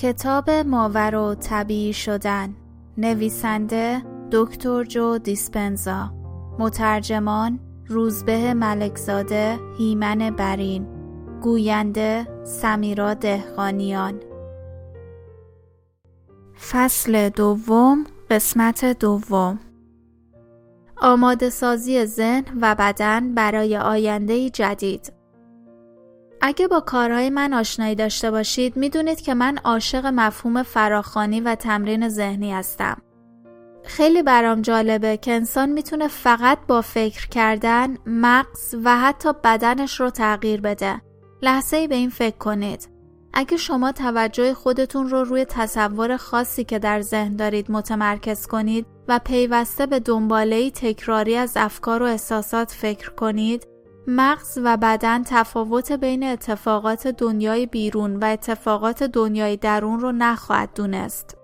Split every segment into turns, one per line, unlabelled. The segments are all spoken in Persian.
کتاب ماور و طبیعی شدن. نویسنده دکتر جو دیسپنزا. مترجمان روزبه ملکزاده هیمن برین. گوینده سمیرا دهقانیان. فصل دوم قسمت دوم. آماده سازی ذهن و بدن برای آینده جدید. اگه با کارهای من آشنایی داشته باشید می‌دونید که من عاشق مفهوم فراخانی و تمرین ذهنی هستم. خیلی برام جالبه که انسان می‌تونه فقط با فکر کردن مغز و حتی بدنش رو تغییر بده. لحظه ای به این فکر کنید. اگه شما توجه خودتون رو روی تصور خاصی که در ذهن دارید متمرکز کنید و پیوسته به دنباله تکراری از افکار و احساسات فکر کنید مغز و بدن تفاوت بین اتفاقات دنیای بیرون و اتفاقات دنیای درون رو نخواهد دونست.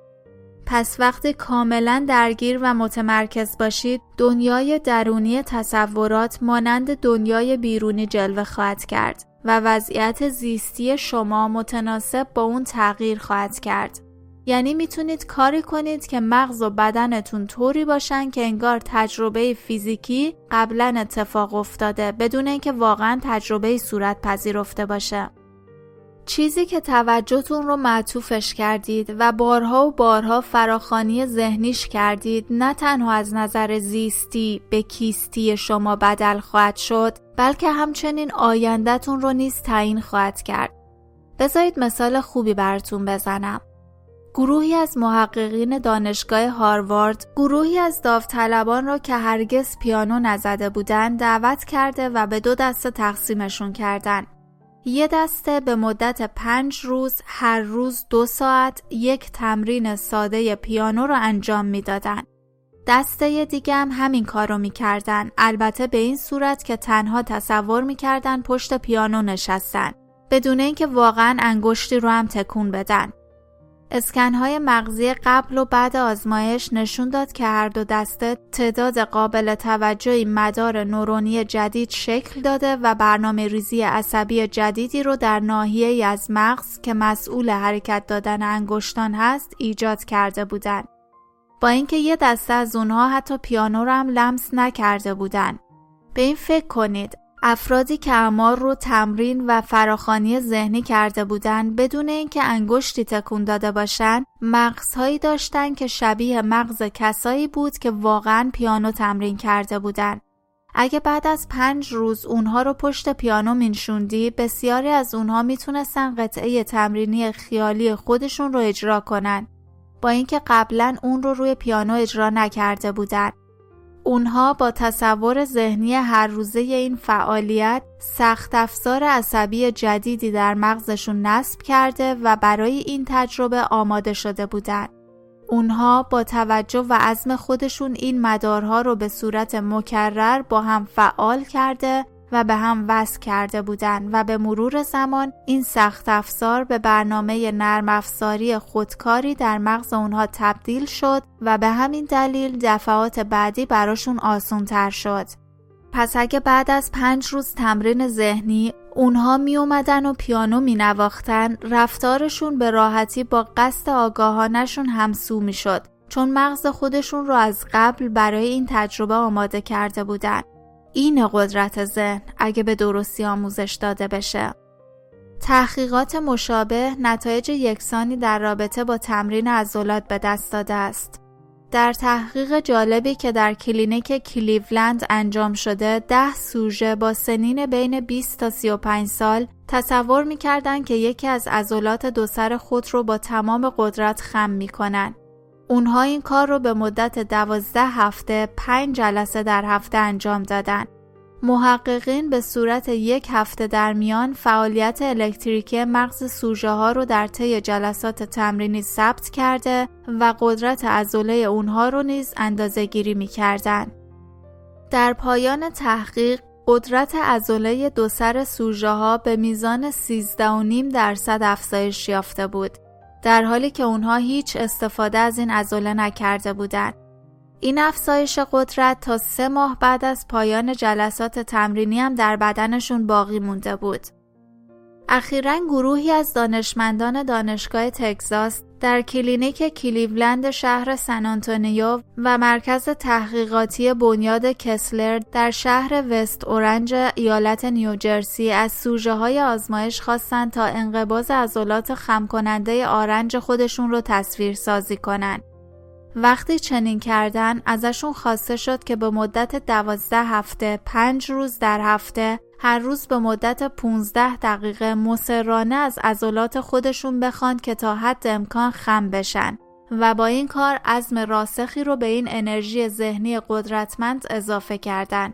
پس وقتی کاملا درگیر و متمرکز باشید دنیای درونی تصورات مانند دنیای بیرونی جلوه خواهد کرد و وضعیت زیستی شما متناسب با اون تغییر خواهد کرد. یعنی می‌تونید کاری کنید که مغز و بدنتون طوری باشن که انگار تجربه فیزیکی قبلا اتفاق افتاده بدون اینکه واقعا تجربه صورت پذیرفته باشه. چیزی که توجهتون رو معطوفش کردید و بارها و بارها فراخانی ذهنیش کردید نه تنها از نظر زیستی به کیستی شما بدل خواهد شد بلکه همچنین آیندهتون رو نیز تعیین خواهد کرد. بذارید مثال خوبی براتون بزنم. گروهی از محققین دانشگاه هاروارد گروهی از داوطلبان را که هرگز پیانو نزده بودند دعوت کرده و به دو دسته تقسیمشون کردند. یه دسته به مدت پنج روز هر روز دو ساعت یک تمرین ساده پیانو را انجام می‌دادند. دسته دیگه هم همین کار رو می‌کردن البته به این صورت که تنها تصور می‌کردن پشت پیانو نشستن بدون اینکه واقعا انگشتی رو هم تکون بدن اسکنهای مغزی قبل و بعد آزمایش نشون داد که هر دو دسته تعداد قابل توجهی مدار نورونی جدید شکل داده و برنامه ریزی عصبی جدیدی رو در ناحیه از مغز که مسئول حرکت دادن انگشتان هست ایجاد کرده بودند. با اینکه یه دسته از اونها حتی پیانو رو هم لمس نکرده بودن. به این فکر کنید افرادی که امار رو تمرین و فراخانی ذهنی کرده بودند بدون اینکه انگشتی تکون داده باشند مغزهایی داشتند که شبیه مغز کسایی بود که واقعا پیانو تمرین کرده بودند. اگه بعد از پنج روز اونها رو پشت پیانو مینشوندی بسیاری از اونها می‌تونستن قطعه تمرینی خیالی خودشون رو اجرا کنن. با اینکه قبلا اون رو روی پیانو اجرا نکرده بودند. اونها با تصور ذهنی هر روزه این فعالیت سخت افزار عصبی جدیدی در مغزشون نصب کرده و برای این تجربه آماده شده بودند. اونها با توجه و عزم خودشون این مدارها رو به صورت مکرر با هم فعال کرده و به هم وصل کرده بودند و به مرور زمان این سخت افزار به برنامه نرم افزاری خودکاری در مغز اونها تبدیل شد و به همین دلیل دفعات بعدی براشون آسون تر شد. پس اگه بعد از پنج روز تمرین ذهنی اونها می اومدن و پیانو می نواختن رفتارشون به راحتی با قصد آگاهانشون همسو می شد چون مغز خودشون رو از قبل برای این تجربه آماده کرده بودن این قدرت ذهن اگه به درستی آموزش داده بشه. تحقیقات مشابه نتایج یکسانی در رابطه با تمرین عضلات به دست داده است. در تحقیق جالبی که در کلینیک کلیولند انجام شده ده سوژه با سنین بین 20 تا 35 سال تصور می‌کردند که یکی از عضلات دو سر خود رو با تمام قدرت خم می‌کنن. اونها این کار رو به مدت دوازده هفته پنج جلسه در هفته انجام دادن. محققین به صورت یک هفته در میان فعالیت الکتریکی مغز سوژه ها رو در طی جلسات تمرینی ثبت کرده و قدرت عضله اونها رو نیز اندازه گیری می کردن. در پایان تحقیق قدرت عضله دو سر سوژه ها به میزان 13.5 درصد افزایش یافته بود در حالی که اونها هیچ استفاده از این عضله نکرده بودند. این افزایش قدرت تا سه ماه بعد از پایان جلسات تمرینی هم در بدنشون باقی مونده بود. اخیرا گروهی از دانشمندان دانشگاه تگزاس در کلینیک کلیولند شهر سن آنتونیو و مرکز تحقیقاتی بنیاد کسلر در شهر وست اورنج ایالت نیوجرسی از سوژه های آزمایش خواستند تا انقباز عضلات خم کننده آرنج خودشون رو تصویر سازی کنند. وقتی چنین کردن ازشون خواسته شد که به مدت دوازده هفته پنج روز در هفته هر روز به مدت 15 دقیقه مسررانه از عضلات خودشون بخوان که تا حد امکان خم بشن. و با این کار عزم راسخی رو به این انرژی ذهنی قدرتمند اضافه کردن.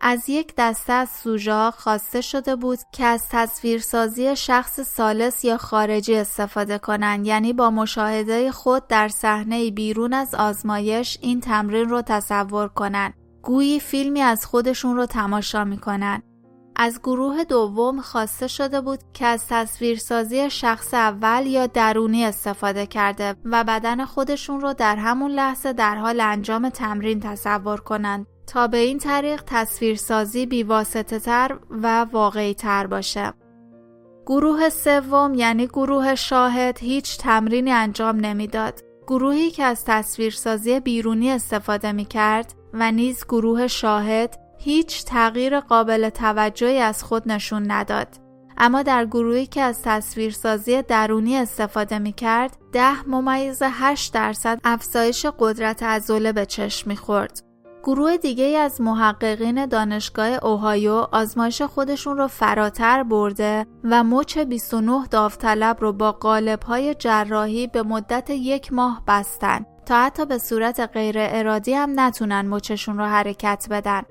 از یک دسته از سوژه خواسته شده بود که از تصویرسازی شخص سالس یا خارجی استفاده کنند یعنی با مشاهده خود در صحنه بیرون از آزمایش این تمرین رو تصور کنند گویی فیلمی از خودشون رو تماشا می‌کنن. از گروه دوم خواسته شده بود که از تصویرسازی شخص اول یا درونی استفاده کرده و بدن خودشون رو در همون لحظه در حال انجام تمرین تصور کنند تا به این طریق تصویرسازی بیواسطه تر و واقعی تر باشه. گروه سوم یعنی گروه شاهد هیچ تمرینی انجام نمی‌داد. گروهی که از تصویرسازی بیرونی استفاده می کرد و نیز گروه شاهد هیچ تغییر قابل توجهی از خود نشون نداد. اما در گروهی که از تصویرسازی درونی استفاده می کرد، ده ممیز 8 درصد افزایش قدرت عضله به چشم می خورد. گروه دیگه از محققین دانشگاه اوهایو آزمایش خودشون رو فراتر برده و مچ 29 داوطلب رو با های جراحی به مدت یک ماه بستن تا حتی به صورت غیر ارادی هم نتونن مچشون رو حرکت بدن.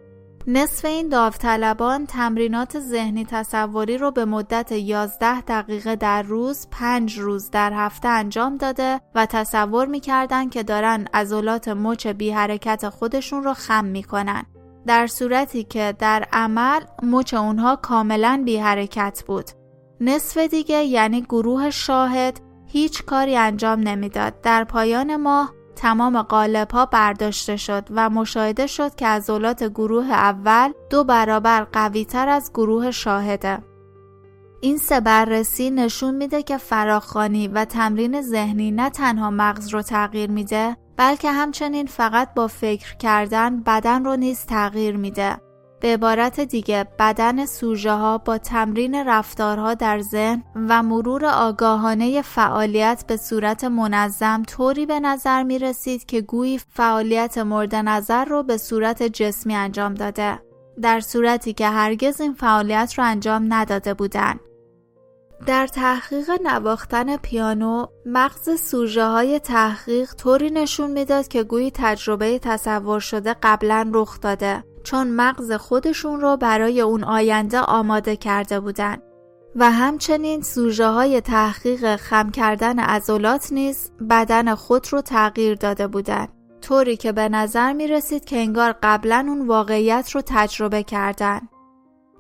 نصف این داوطلبان تمرینات ذهنی تصوری رو به مدت 11 دقیقه در روز 5 روز در هفته انجام داده و تصور می‌کردن که دارن عضلات مچ بی حرکت خودشون رو خم می‌کنن. در صورتی که در عمل مچ اونها کاملا بی حرکت بود. نصف دیگه یعنی گروه شاهد هیچ کاری انجام نمی‌داد. در پایان ماه تمام قالب ها برداشته شد و مشاهده شد که عضلات گروه اول دو برابر قوی تر از گروه شاهده. این سه بررسی نشون میده که فراخانی و تمرین ذهنی نه تنها مغز رو تغییر میده بلکه همچنین فقط با فکر کردن بدن رو نیز تغییر میده. به عبارت دیگه بدن سوژه ها با تمرین رفتارها در ذهن و مرور آگاهانه فعالیت به صورت منظم طوری به نظر می رسید که گویی فعالیت مورد نظر رو به صورت جسمی انجام داده در صورتی که هرگز این فعالیت رو انجام نداده بودند. در تحقیق نواختن پیانو مغز سوژه های تحقیق طوری نشون می‌داد که گویی تجربه تصور شده قبلا رخ داده چون مغز خودشون رو برای اون آینده آماده کرده بودن. و همچنین سوژه های تحقیق خم کردن عضلات نیز بدن خود رو تغییر داده بودند طوری که به نظر می رسید که انگار قبلا اون واقعیت رو تجربه کردن.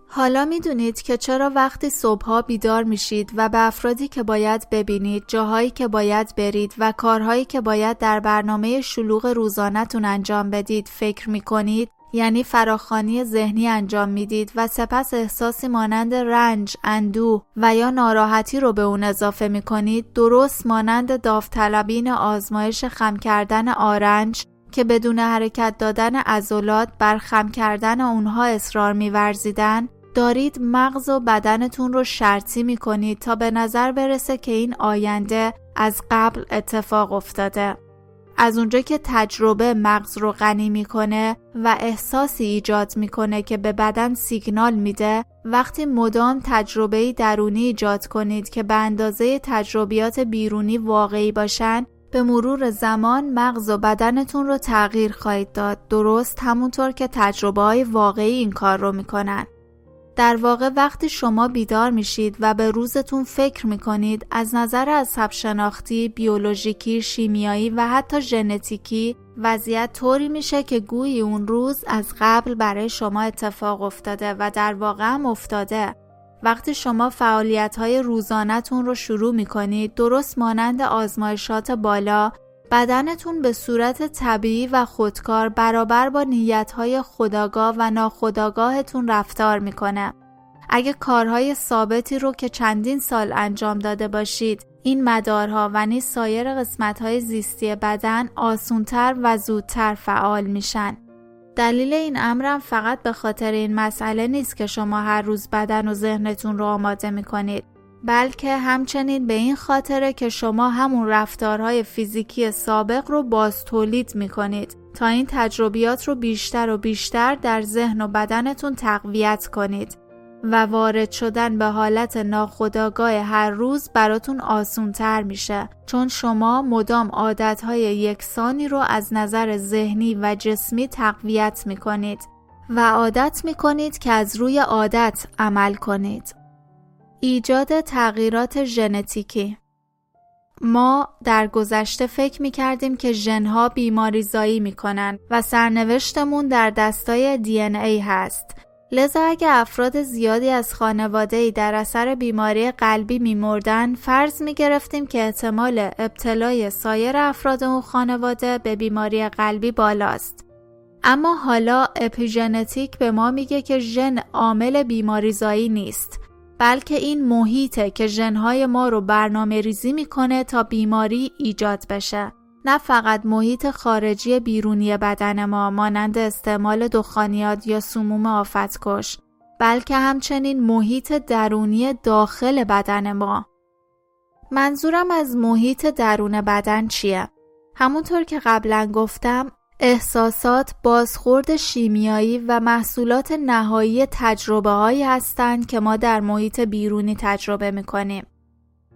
حالا می‌دونید که چرا وقتی صبحها بیدار میشید و به افرادی که باید ببینید، جاهایی که باید برید و کارهایی که باید در برنامه شلوغ روزانهتون انجام بدید فکر می‌کنید یعنی فراخانی ذهنی انجام می‌دید و سپس احساسی مانند رنج، اندوه و یا ناراحتی رو به اون اضافه می کنید درست مانند داوطلبین آزمایش خم کردن آرنج که بدون حرکت دادن عضلات بر خم کردن اونها اصرار میورزیدن دارید مغز و بدنتون رو شرطی می کنید تا به نظر برسه که این آینده از قبل اتفاق افتاده. از اونجا که تجربه مغز رو غنی می‌کنه و احساسی ایجاد می‌کنه که به بدن سیگنال میده وقتی مدام تجربه درونی ایجاد کنید که به اندازه تجربیات بیرونی واقعی باشن به مرور زمان مغز و بدنتون رو تغییر خواهید داد. درست همونطور که تجربه های واقعی این کار رو می‌کنن. در واقع وقتی شما بیدار میشید و به روزتون فکر می‌کنید از نظر عصب شناختی، بیولوژیکی، شیمیایی و حتی ژنتیکی وضعیت طوری میشه که گویی اون روز از قبل برای شما اتفاق افتاده و در واقع هم افتاده. وقتی شما فعالیت های روزانتون رو شروع می‌کنید درست مانند آزمایشات بالا بدنتون به صورت طبیعی و خودکار برابر با نیتهای خداگاه و ناخداگاهتون رفتار می‌کنه. اگه کارهای ثابتی رو که چندین سال انجام داده باشید این مدارها و نیز سایر قسمتهای زیستی بدن آسونتر و زودتر فعال میشن. دلیل این امرم فقط به خاطر این مسئله نیست که شما هر روز بدن و ذهنتون رو آماده می‌کنید بلکه همچنین به این خاطره که شما همون رفتارهای فیزیکی سابق رو باز تولید می‌کنید تا این تجربیات رو بیشتر و بیشتر در ذهن و بدنتون تقویت کنید و وارد شدن به حالت ناخودآگاه هر روز براتون آسونتر میشه چون شما مدام عادتهای یکسانی رو از نظر ذهنی و جسمی تقویت می‌کنید و عادت می‌کنید که از روی عادت عمل کنید. ایجاد تغییرات ژنتیکی. ما در گذشته فکر می کردیم که ژنها بیماری زایی می کنن و سرنوشتمون در دستای دی ای هست. لذا اگه افراد زیادی از خانواده در اثر بیماری قلبی میمردن فرض می گرفتیم که احتمال ابتلای سایر افراد اون خانواده به بیماری قلبی بالاست. اما حالا اپیژنتیک به ما میگه که ژن عامل بیماریزایی نیست. بلکه این محیطه که ژنهای ما رو برنامه ریزی می‌کنه تا بیماری ایجاد بشه. نه فقط محیط خارجی بیرونی بدن ما مانند استعمال دخانیات یا سموم آفتکش بلکه همچنین محیط درونی داخل بدن ما منظورم از محیط درون بدن چیه؟ همونطور که قبلا گفتم احساسات بازخورد شیمیایی و محصولات نهایی تجربه هایی هستند که ما در محیط بیرونی تجربه می کنیم.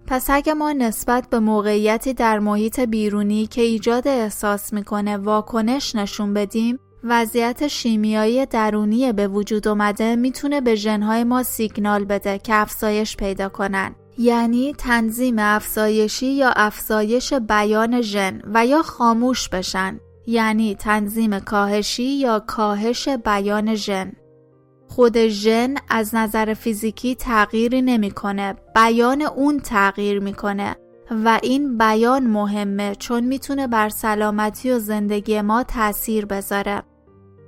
پس اگه ما نسبت به موقعیتی در محیط بیرونی که ایجاد احساس می‌کنه واکنش نشون بدیم وضعیت شیمیایی درونی به وجود اومده می‌تونه به ژنهای ما سیگنال بده که افزایش پیدا کنن یعنی تنظیم افزایشی یا افزایش بیان ژن و یا خاموش بشن یعنی تنظیم کاهشی یا کاهش بیان ژن. خود ژن از نظر فیزیکی تغییری نمی‌کنه بیان اون تغییر می‌کنه و این بیان مهمه چون می‌تونه بر سلامتی و زندگی ما تاثیر بذاره.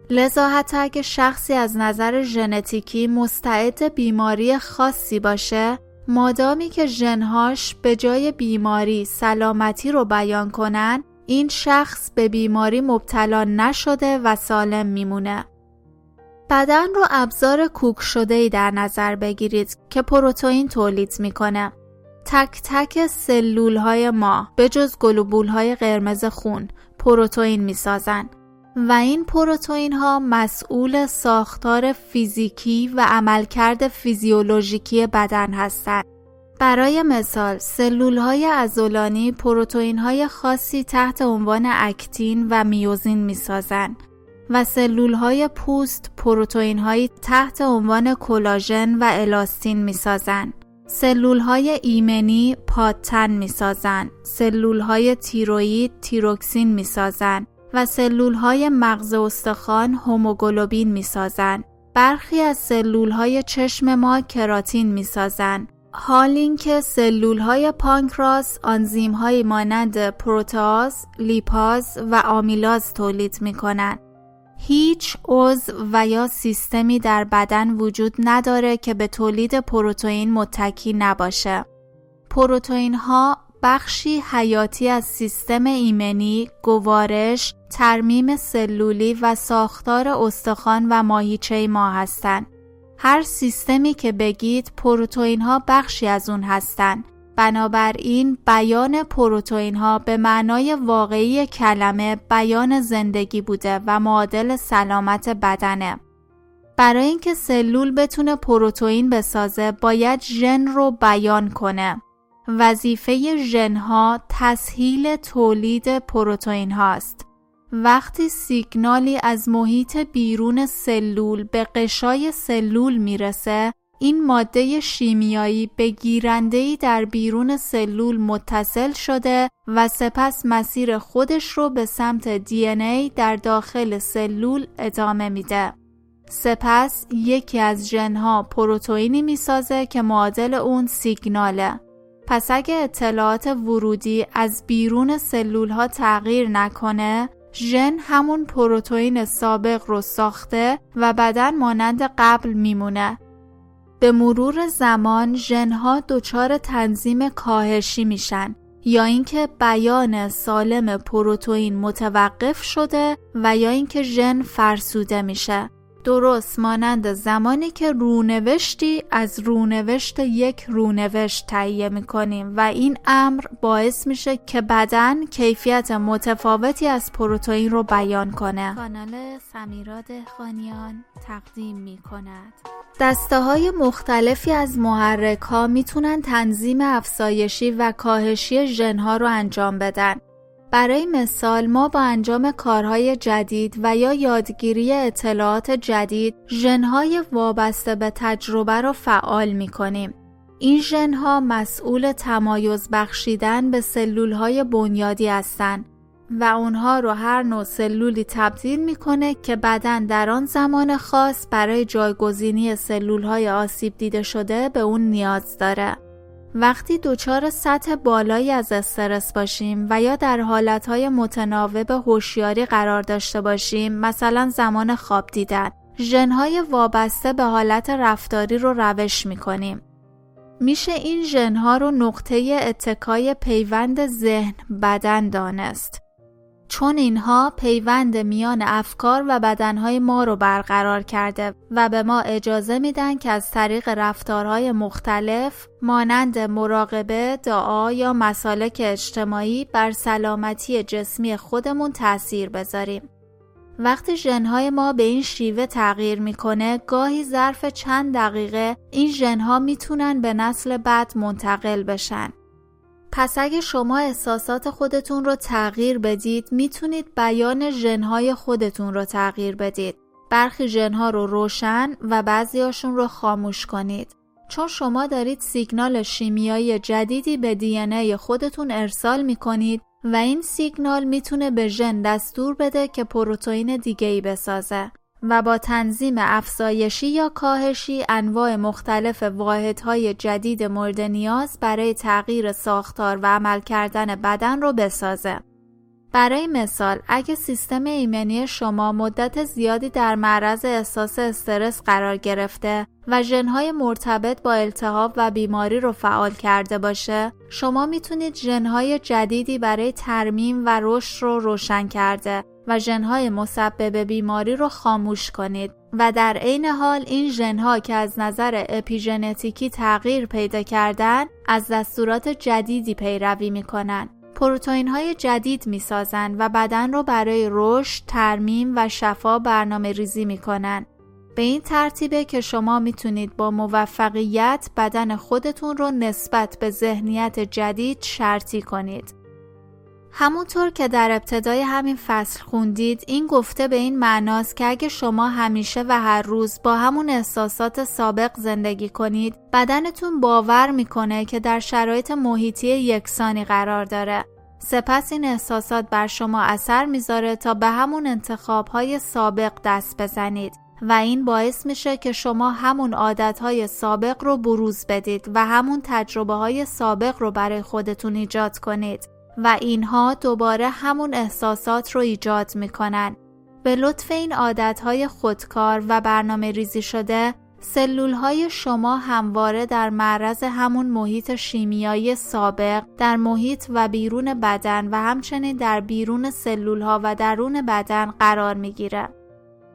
لذا حتی اگه شخصی از نظر ژنتیکی مستعد بیماری خاصی باشه مادامی که ژنهاش به جای بیماری سلامتی رو بیان کنن این شخص به بیماری مبتلا نشده و سالم میمونه بدن رو ابزار کوک شده ای در نظر بگیرید که پروتئین تولید می‌کنه. تک تک سلول های ما به جز گلوبول های قرمز خون پروتئین می‌سازن و این پروتئین ها مسئول ساختار فیزیکی و عملکرد فیزیولوژیکی بدن هستند. برای مثال سلول های ازولانی پروتئین های خاصی تحت عنوان اکتین و میوزین می‌سازند و سلول های پوست پروتئین های تحت عنوان کلاژن و الاستین می سازن. سلول های ایمنی پادتن می سازن. سلول های تیروید تیروکسین می سازن و سلول های مغز استخوان هوموگلوبین می سازن. برخی از سلول های چشم ما کراتین می سازن. حال اینکه سلول های پانکراس آنزیم های مانند پروتاز، لیپاز و آمیلاز تولید می کنند. هیچ عضو و یا سیستمی در بدن وجود نداره که به تولید پروتئین متکی نباشه. پروتئین ها بخشی حیاتی از سیستم ایمنی، گوارش، ترمیم سلولی و ساختار استخوان و ماهیچه ما هستند. هر سیستمی که بگید پروتئین ها بخشی از اون هستند بنابراین بیان پروتئین ها به معنای واقعی کلمه بیان زندگی بوده و معادل سلامت بدنه. برای اینکه سلول بتونه پروتئین بسازه باید ژن رو بیان کنه. وظیفه ژن ها تسهیل تولید پروتئین هاست. وقتی سیگنالی از محیط بیرون سلول به قشای سلول می‌رسه این ماده شیمیایی به گیرندهی در بیرون سلول متصل شده و سپس مسیر خودش رو به سمت دی ای در داخل سلول ادامه میده. سپس یکی از ژنها پروتئینی می‌سازه که معادل اون سیگناله. پس اگه اطلاعات ورودی از بیرون سلول ها تغییر نکنه، ژن همون پروتئین سابق رو ساخته و بدن مانند قبل میمونه. به مرور زمان ژنها دچار تنظیم کاهشی میشن یا اینکه بیان سالم پروتئین متوقف شده و یا اینکه ژن فرسوده میشه. درست مانند زمانی که رونوشتی از رونوشت یک رونوشت تهیه می‌کنیم و این امر باعث میشه که بدن کیفیت متفاوتی از پروتئین رو بیان کنه. کانال سمیراد خانیان تقدیم می‌کند. دسته های مختلفی از محرک ها می‌تونن تنظیم افسایشی و کاهشی ژنها رو انجام بدن. برای مثال ما با انجام کارهای جدید و یا یادگیری اطلاعات جدید ژنهای وابسته به تجربه را فعال می کنیم. این ژنها مسئول تمایز بخشیدن به سلولهای بنیادی هستند و اونها رو هر نوع سلولی تبدیل می‌کنه که بدن در آن زمان خاص برای جایگزینی سلولهای آسیب دیده شده به اون نیاز داره. وقتی دچار سطح بالایی از استرس باشیم و یا در حالتهای متناوب هوشیاری قرار داشته باشیم مثلا زمان خواب دیدن ژنهای وابسته به حالت رفتاری رو روش می‌کنیم. میشه این ژنها رو نقطه اتکای پیوند ذهن بدن دانست. چون اینها پیوند میان افکار و بدنهای ما رو برقرار کرده و به ما اجازه میدن که از طریق رفتارهای مختلف مانند مراقبه، دعا یا مسالک اجتماعی بر سلامتی جسمی خودمون تاثیر بذاریم. وقتی ژنهای ما به این شیوه تغییر می‌کنه گاهی ظرف چند دقیقه این ژنها می‌تونن به نسل بعد منتقل بشن پس اگه شما احساسات خودتون رو تغییر بدید می‌تونید بیان ژنهای خودتون رو تغییر بدید. برخی ژنها رو روشن و بعضیاشون رو خاموش کنید. چون شما دارید سیگنال شیمیایی جدیدی به دی خودتون ارسال می‌کنید و این سیگنال می‌تونه به ژن دستور بده که پروتئین دیگه ای بسازه. و با تنظیم افزایشی یا کاهشی انواع مختلف واحدهای جدید مورد نیاز برای تغییر ساختار و عمل کردن بدن رو بسازه. برای مثال اگه سیستم ایمنی شما مدت زیادی در معرض احساس استرس قرار گرفته و ژنهای مرتبط با التهاب و بیماری رو فعال کرده باشه شما می‌تونید ژنهای جدیدی برای ترمیم و رشد رو روشن کرده و ژنهای مسبب بیماری رو خاموش کنید و در عین حال این ژنها که از نظر اپیژنتیکی تغییر پیدا کردن از دستورات جدیدی پیروی می‌کنن پروتئین های جدید می‌سازند و بدن رو برای رشد، ترمیم و شفا برنامه ریزی می‌کنن. به این ترتیبه که شما می‌تونید با موفقیت بدن خودتون رو نسبت به ذهنیت جدید شرطی کنید. همونطور که در ابتدای همین فصل خوندید این گفته به این معناست که اگه شما همیشه و هر روز با همون احساسات سابق زندگی کنید بدنتون باور می‌کنه که در شرایط محیطی یکسانی قرار داره. سپس این احساسات بر شما اثر می‌ذاره تا به همون انتخابهای سابق دست بزنید و این باعث میشه که شما همون عادتهای سابق رو بروز بدید و همون تجربه های سابق رو برای خودتون ایجاد کنید. و اینها دوباره همون احساسات رو ایجاد می‌کنن. به لطف این عادتهای خودکار و برنامه ریزی شده سلول های شما همواره در معرض همون محیط شیمیایی سابق در محیط و بیرون بدن و همچنین در بیرون سلول ها و درون بدن قرار می‌گیره.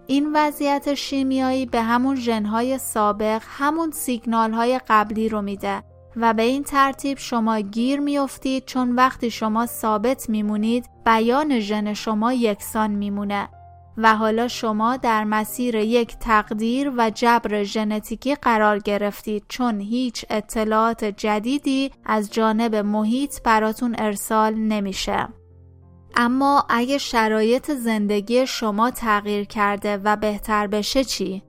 این وضعیت شیمیایی به همون ژنهای سابق همون سیگنال های قبلی رو میده و به این ترتیب شما گیر میافتید چون وقتی شما ثابت میمونید بیان ژن شما یکسان میمونه و حالا شما در مسیر یک تقدیر و جبر ژنتیکی قرار گرفتید چون هیچ اطلاعات جدیدی از جانب محیط براتون ارسال نمیشه. اما اگه شرایط زندگی شما تغییر کرده و بهتر بشه چی؟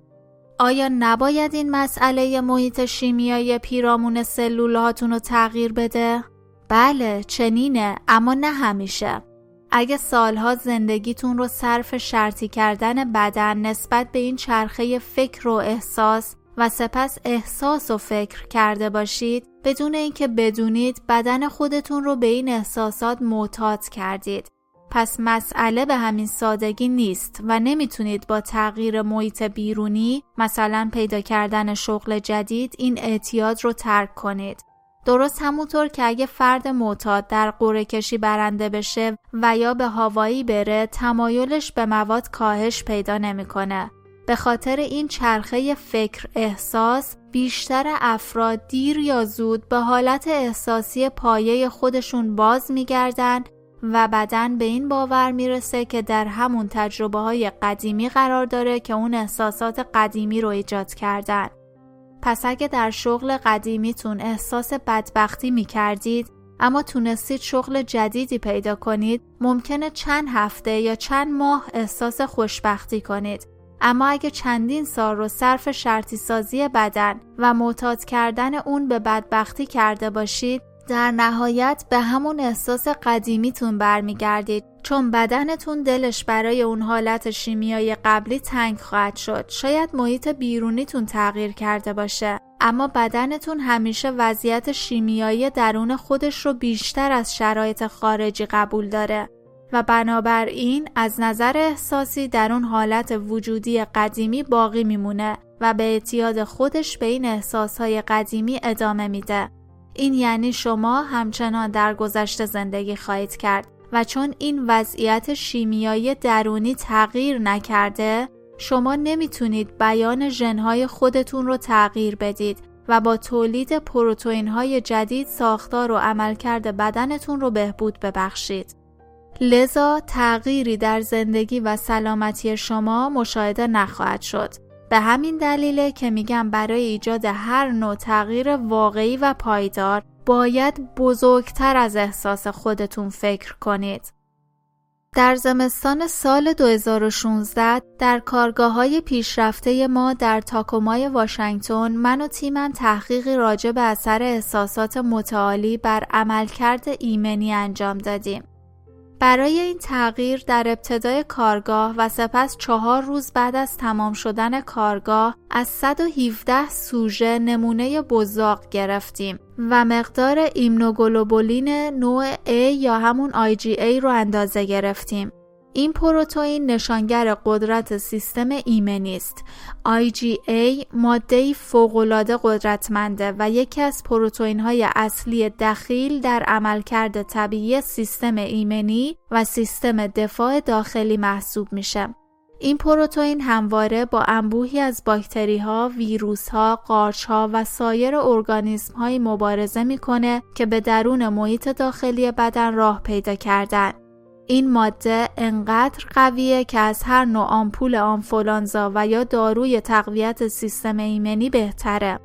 آیا نباید این مسئله محیط شیمیایی پیرامون سلولهاتون رو تغییر بده؟ بله چنینه اما نه همیشه. اگه سالها زندگیتون رو صرف شرطی کردن بدن نسبت به این چرخه فکر و احساس و سپس احساس و فکر کرده باشید بدون اینکه بدونید بدن خودتون رو به این احساسات معتاد کردید پس مسئله به همین سادگی نیست و نمی‌تونید با تغییر محیط بیرونی مثلا پیدا کردن شغل جدید این اعتیاد رو ترک کنید. درست همونطور که اگه فرد معتاد در قره کشی برنده بشه و یا به هوایی بره تمایلش به مواد کاهش پیدا نمی‌کنه. به خاطر این چرخه فکر احساس بیشتر افراد دیر یا زود به حالت احساسی پایه خودشون باز میگردن و بدن به این باور می‌رسه که در همون تجربه های قدیمی قرار داره که اون احساسات قدیمی رو ایجاد کردن. پس اگه در شغل قدیمیتون احساس بدبختی می‌کردید اما تونستید شغل جدیدی پیدا کنید ممکنه چند هفته یا چند ماه احساس خوشبختی کنید اما اگه چندین سال رو صرف شرطی سازی بدن و معتاد کردن اون به بدبختی کرده باشید در نهایت به همون احساس قدیمیتون برمیگردید چون بدنتون دلش برای اون حالت شیمیایی قبلی تنگ خواهد شد شاید محیط بیرونیتون تغییر کرده باشه اما بدنتون همیشه وضعیت شیمیایی درون خودش رو بیشتر از شرایط خارجی قبول داره و بنابراین از نظر احساسی در اون حالت وجودی قدیمی باقی میمونه و به اعتیاد خودش به این احساسهای قدیمی ادامه میده. این یعنی شما همچنان در گذشته زندگی خواهید کرد و چون این وضعیت شیمیایی درونی تغییر نکرده شما نمی‌تونید بیان ژنهای خودتون رو تغییر بدید و با تولید پروتئین های جدید ساختار و عملکرد بدنتون رو بهبود ببخشید. لذا تغییری در زندگی و سلامتی شما مشاهده نخواهد شد. به همین دلیله که میگم برای ایجاد هر نوع تغییر واقعی و پایدار باید بزرگتر از احساس خودتون فکر کنید. در زمستان سال 2016 در کارگاه های پیشرفته ما در تاکومای واشنگتن من و تیمم تحقیقی راجع به اثر احساسات متعالی بر عملکرد ایمنی انجام دادیم. برای این تغییر در ابتدای کارگاه و سپس چهار روز بعد از تمام شدن کارگاه از 117 سوژه نمونه بزاق گرفتیم و مقدار ایمنوگلوبولین نوع A یا همون IgA رو اندازه گرفتیم. این پروتئین نشانگر قدرت سیستم ایمنی است. IgA ماده فوق‌العاده قدرتمنده و یکی از پروتئین های اصلی دخیل در عملکرد طبیعی سیستم ایمنی و سیستم دفاع داخلی محسوب میشه. این پروتئین همواره با انبوهی از باکتری ها، ویروس ها، قارچ ها و سایر ارگانیسم های مبارزه می‌کنه که به درون محیط داخلی بدن راه پیدا کردن. این ماده انقدر قویه که از هر نوع آمپول آنفولانزا و یا داروی تقویت سیستم ایمنی بهتره.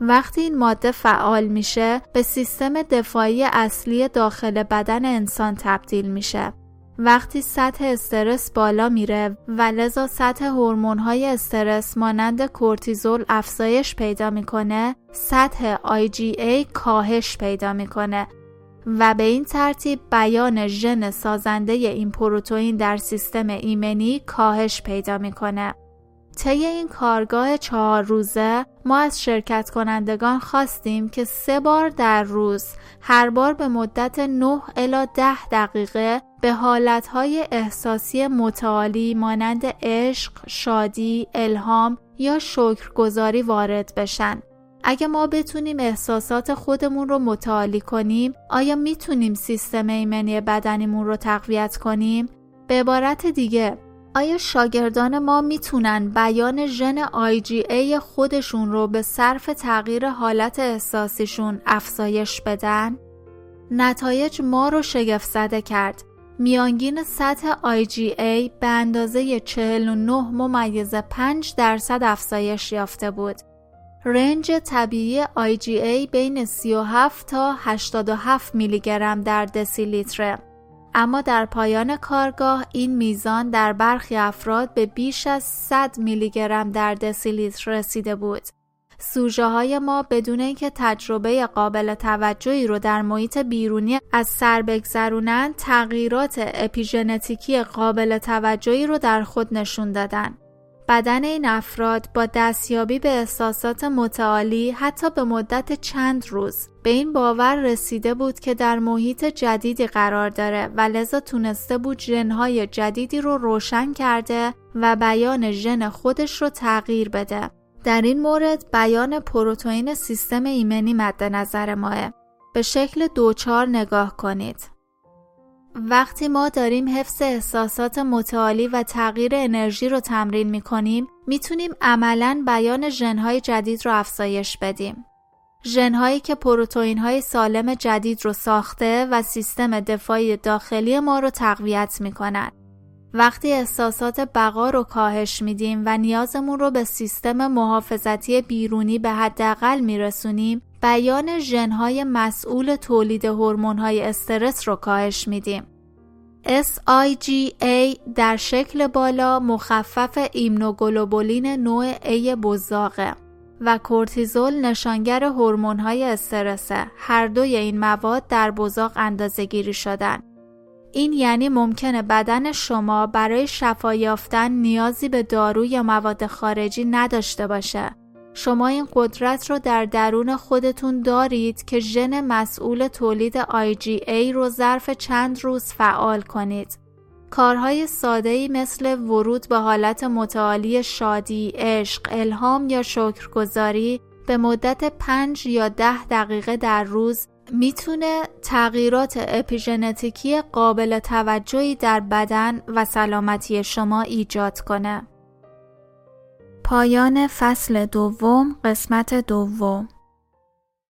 وقتی این ماده فعال میشه به سیستم دفاعی اصلی داخل بدن انسان تبدیل میشه. وقتی سطح استرس بالا میره و لذا سطح های استرس مانند کورتیزول افزایش پیدا می‌کنه، سطح IgA کاهش پیدا می‌کنه و به این ترتیب بیان ژن سازنده این پروتئین در سیستم ایمنی کاهش پیدا می‌کنه. طی این کارگاه چهار روزه ما از شرکت کنندگان خواستیم که سه بار در روز هر بار به مدت 9 الا 10 دقیقه به حالتهای احساسی متعالی مانند عشق، شادی، الهام یا شکرگزاری وارد بشن اگه ما بتونیم احساسات خودمون رو متعالی کنیم آیا می‌تونیم سیستم ایمنی بدنیمون رو تقویت کنیم؟ به عبارت دیگه آیا شاگردان ما می‌تونن بیان ژن IgA خودشون رو به صرف تغییر حالت احساسیشون افزایش بدن؟ نتایج ما رو شگفت زده کرد. میانگین سطح IgA به اندازه 49 ممیز 5 درصد افزایش یافته بود رنج طبیعی IgA بین 37 تا 87 میلی گرم در دسیلیتره. اما در پایان کارگاه این میزان در برخی افراد به بیش از 100 میلی گرم در دسیلیتر رسیده بود. سوژه های ما بدون اینکه تجربه قابل توجهی رو در محیط بیرونی از سر بگذرونند تغییرات اپیژنتیکی قابل توجهی رو در خود نشون دادن. بدن این افراد با دستیابی به احساسات متعالی حتی به مدت چند روز به این باور رسیده بود که در محیط جدیدی قرار داره و لذا تونسته بود ژنهای جدیدی رو روشن کرده و بیان ژن خودش رو تغییر بده. در این مورد بیان پروتئین سیستم ایمنی مد نظر ماه. به شکل دوچار نگاه کنید. وقتی ما داریم حفظ احساسات متعالی و تغییر انرژی رو تمرین می کنیم می‌تونیم عملا بیان ژنهای جدید رو افزایش بدیم. ژنهایی که پروتئین های سالم جدید رو ساخته و سیستم دفاعی داخلی ما رو تقویت می کند. وقتی احساسات بقا رو کاهش میدیم و نیازمون رو به سیستم محافظتی بیرونی به حداقل میرسونیم بیان ژنهای مسئول تولید هورمون‌های استرس رو کاهش میدیم. SIGA در شکل بالا مخفف ایمنوگلوبولین نوع A بزاقه و کورتیزول نشانگر هورمون‌های استرسه. هر دوی این مواد در بزاق اندازه گیری شدن. این یعنی ممکنه بدن شما برای شفا یافتن نیازی به دارو یا مواد خارجی نداشته باشه. شما این قدرت رو در درون خودتون دارید که ژن مسئول تولید IgA رو ظرف چند روز فعال کنید. کارهای ساده‌ای مثل ورود به حالت متعالی شادی، عشق، الهام یا شکرگزاری به مدت 5 یا 10 دقیقه در روز می‌تونه تغییرات اپیژنتیکی قابل توجهی در بدن و سلامتی شما ایجاد کنه. پایان فصل دوم قسمت دوم.